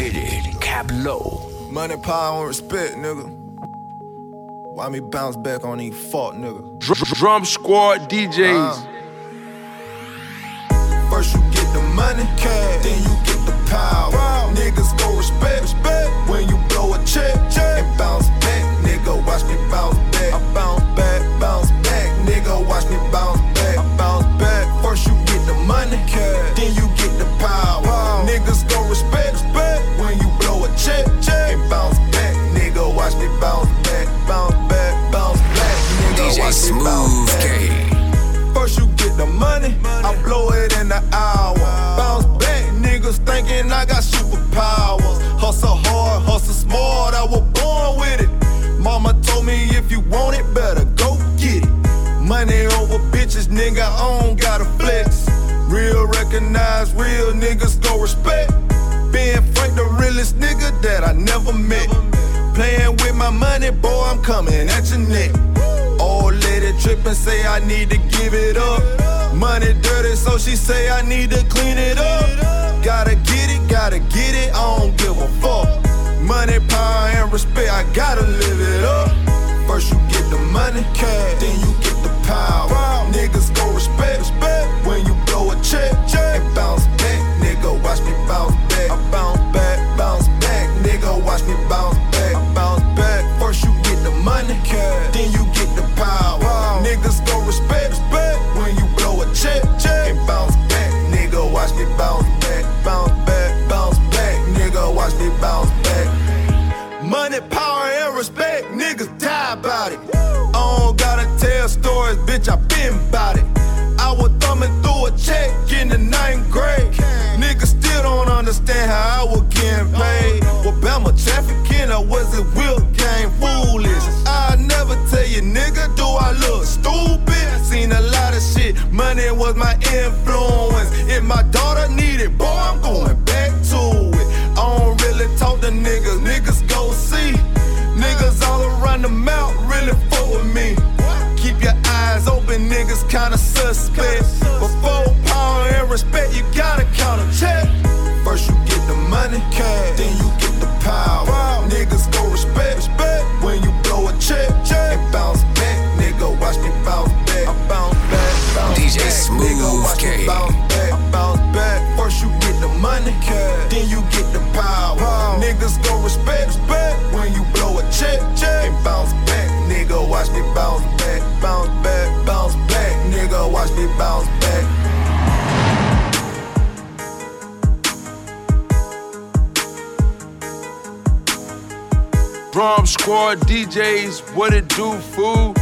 city, cap low. Money, power, and respect, nigga. Why me bounce back on these fault, nigga? Dr- drum squad DJs. Uh, first you get the money, cash, then you Everything I own gotta flex. Real recognize, real niggas go respect. Being Frank, the realest nigga that I never met. Playing with my money, boy, I'm coming at your neck. All lady and say I need to give it up. Money dirty, so she say I need to clean it up. Gotta get split. Before pound and respect, you gotta count a check. First you get the money, cash. then you get the power. Wow. Niggas go respect, respect when you blow a check, check. And bounce back, nigga, watch me bounce back. I bounce back, bounce DJ back. Smoove nigga, watch K. me bounce back, I bounce back. First you get the money, cash. then you get Drum squad DJs, what it do, fool?